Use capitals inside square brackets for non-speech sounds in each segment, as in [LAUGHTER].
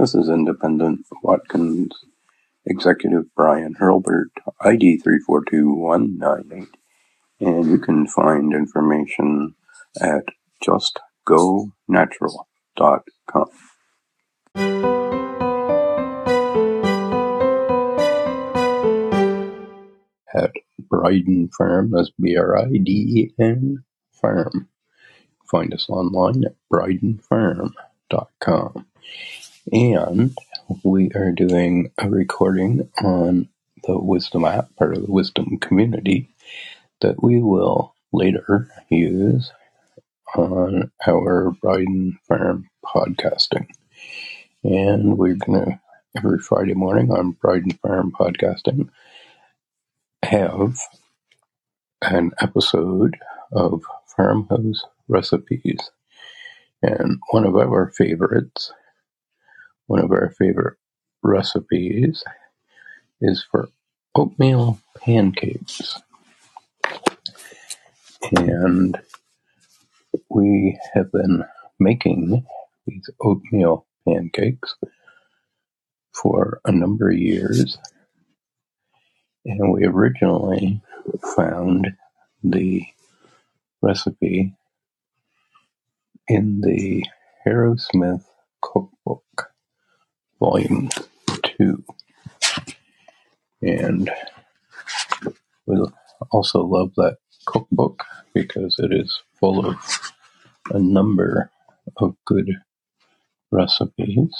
This is Independent Watkins Executive Brian Hurlbert, ID 342198, and you can find information at justgonatural.com. At Briden Farm, that's B R I D E N Farm. Find us online at bridenfarm.com. And we are doing a recording on the Wisdom app, part of the Wisdom community, that we will later use on our Briden Farm podcasting. And we're going to, every Friday morning on Briden Farm podcasting, have an episode of farmhouse recipes. And one of our favorites one of our favorite recipes is for oatmeal pancakes. And we have been making these oatmeal pancakes for a number of years. And we originally found the recipe in the Harrowsmith cookbook volume two. And we also love that cookbook because it is full of a number of good recipes.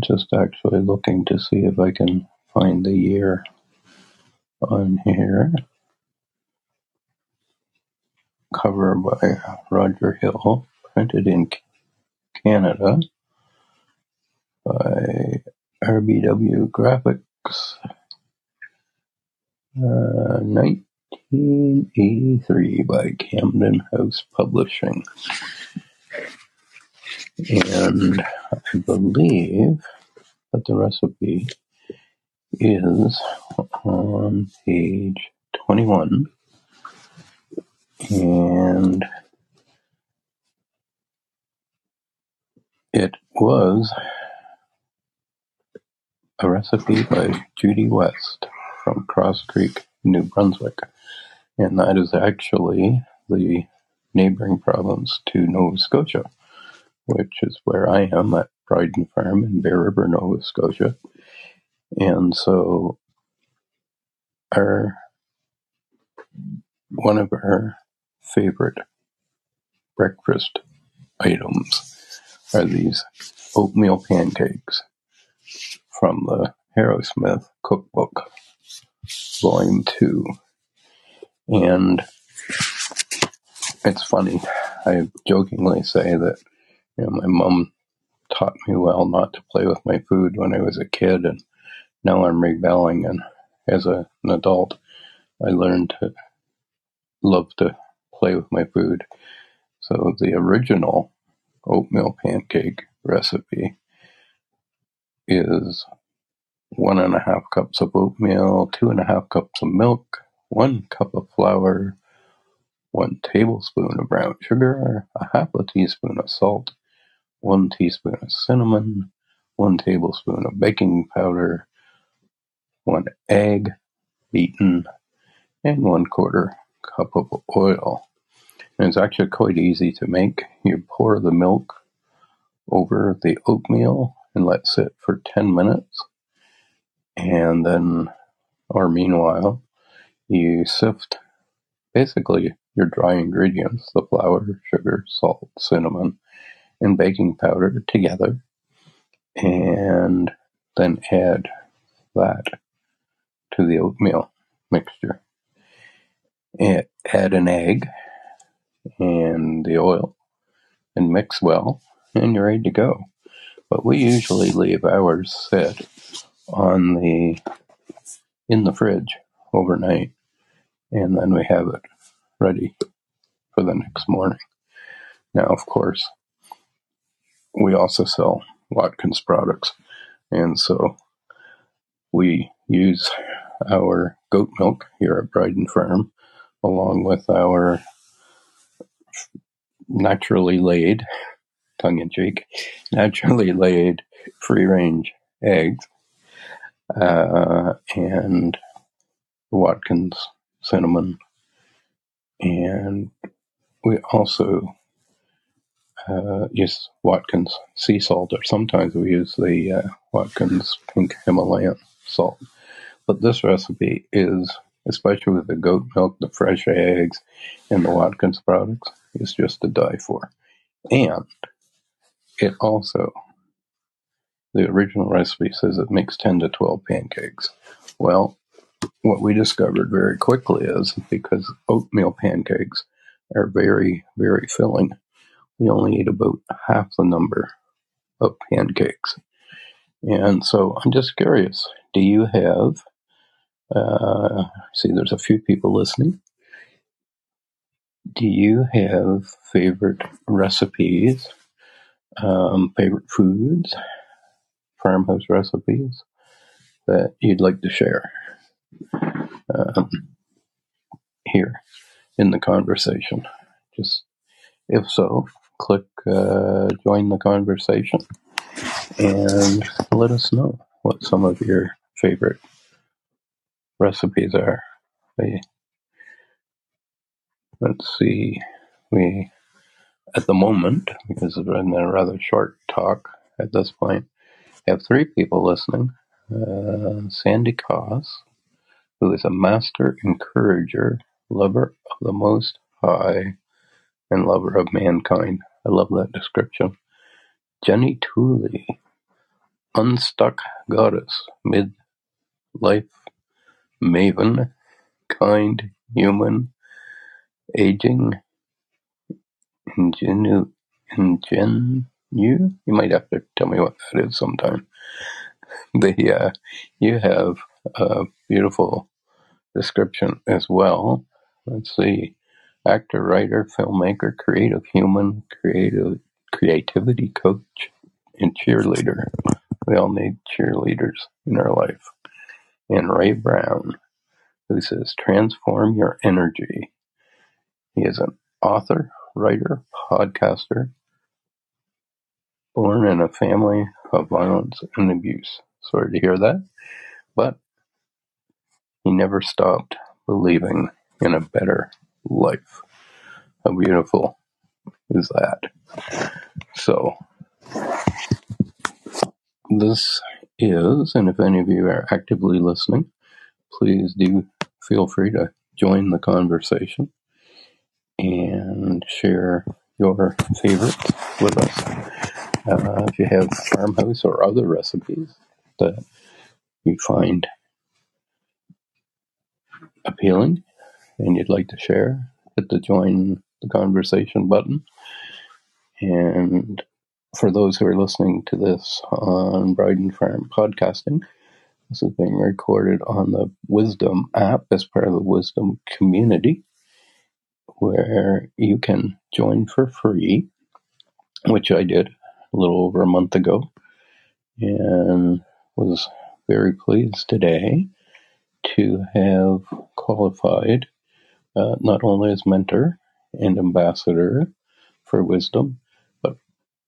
Just actually looking to see if I can find the year on here. Cover by Roger Hill, printed in Canada by RBW Graphics, uh, 1983 by Camden House Publishing. And I believe that the recipe is on page 21. And it was a recipe by Judy West from Cross Creek, New Brunswick. And that is actually the neighboring province to Nova Scotia, which is where I am at Briden Farm in Bear River, Nova Scotia. And so our one of our favorite breakfast items are these oatmeal pancakes from the Harrowsmith Cookbook, Volume 2. And it's funny, I jokingly say that you know, my mom taught me well not to play with my food when I was a kid, and now I'm rebelling. And as a, an adult, I learned to love to play with my food. So the original oatmeal pancake recipe is one and a half cups of oatmeal, two and a half cups of milk, one cup of flour, one tablespoon of brown sugar, a half a teaspoon of salt, one teaspoon of cinnamon, one tablespoon of baking powder, one egg beaten, and one quarter cup of oil. And it's actually quite easy to make. You pour the milk over the oatmeal and let sit for 10 minutes. And then, or meanwhile, you sift basically your dry ingredients, the flour, sugar, salt, cinnamon, and baking powder together, and then add that to the oatmeal mixture. Add an egg and the oil and mix well, and you're ready to go. But we usually leave ours sit on the in the fridge overnight, and then we have it ready for the next morning. Now, of course, we also sell Watkins products, and so we use our goat milk here at Briden Farm, along with our naturally laid, tongue in cheek, naturally laid free range eggs uh, and Watkins cinnamon. And we also uh, use Watkins sea salt, or sometimes we use the uh, Watkins pink Himalayan salt. But this recipe is, especially with the goat milk, the fresh eggs, and the Watkins products, is just to die for. And it also, the original recipe says it makes 10 to 12 pancakes. Well, what we discovered very quickly is because oatmeal pancakes are very, very filling, we only eat about half the number of pancakes. And so I'm just curious do you have, uh, see, there's a few people listening. Do you have favorite recipes, um, favorite foods, farmhouse recipes that you'd like to share um, here in the conversation? Just if so, click uh, join the conversation and let us know what some of your favorite recipes are. Let's see, we at the moment, because we're in a rather short talk at this point, I have three people listening. Uh, Sandy Koss, who is a master encourager, lover of the Most High, and lover of mankind. I love that description. Jenny Tooley, unstuck goddess, mid-life maven, kind, human, aging, ingenu, ingenu. You might have to tell me what that is sometime. [LAUGHS] The uh, you have a beautiful description as well. Let's see actor, writer, filmmaker, creative human, creative creativity coach, and cheerleader. We all need cheerleaders in our life. And Ray Brown, who says, transform your energy. He is an author, writer, podcaster, born in a family of violence and abuse. Sorry to hear that. But he never stopped believing in a better life. How beautiful is that? So, this is, and if any of you are actively listening, please do feel free to join the conversation and share your favorites with us. Uh, if you have farmhouse or other recipes that you find appealing and you'd like to share, hit the join the conversation button. And for those who are listening to this on Briden Farm Podcasting, this is being recorded on the Wisdom app as part of the Wisdom community, where you can join for free, which I did a little over a month ago, and was very pleased today to have qualified uh, not only as mentor and ambassador for wisdom, but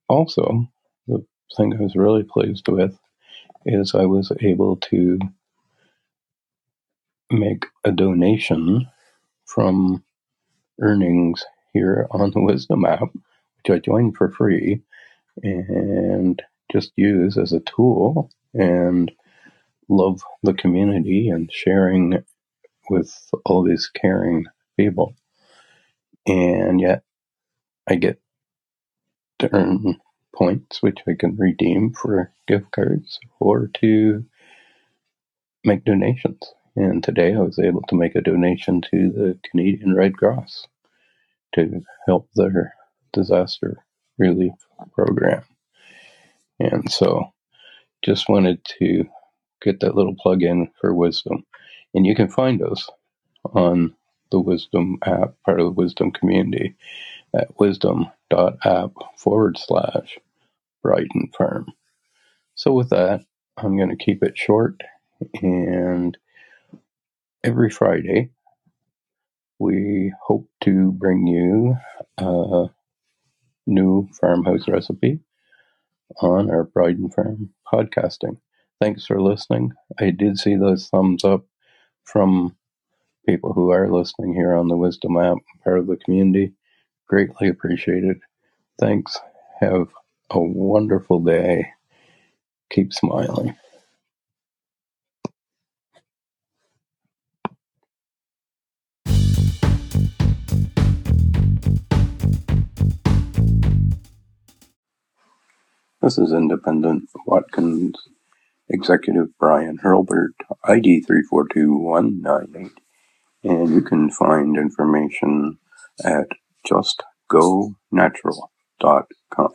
also the thing I was really pleased with is I was able to make a donation from earnings here on the Wisdom app, which I joined for free and just use as a tool and love the community and sharing with all these caring people. And yet I get to earn points, which I can redeem for gift cards or to make donations. And today I was able to make a donation to the Canadian Red Cross to help their disaster relief program. And so just wanted to get that little plug in for wisdom. And you can find us on the Wisdom app, part of the Wisdom community at wisdom.app forward slash Briden Firm. So, with that, I'm going to keep it short. And every Friday, we hope to bring you a new farmhouse recipe on our Briden Farm podcasting. Thanks for listening. I did see those thumbs up from people who are listening here on the Wisdom app, part of the community. Greatly appreciated. Thanks. Have a wonderful day. Keep smiling. This is Independent Watkins Executive Brian Hurlbert, ID 342198, and you can find information at justgonatural.com.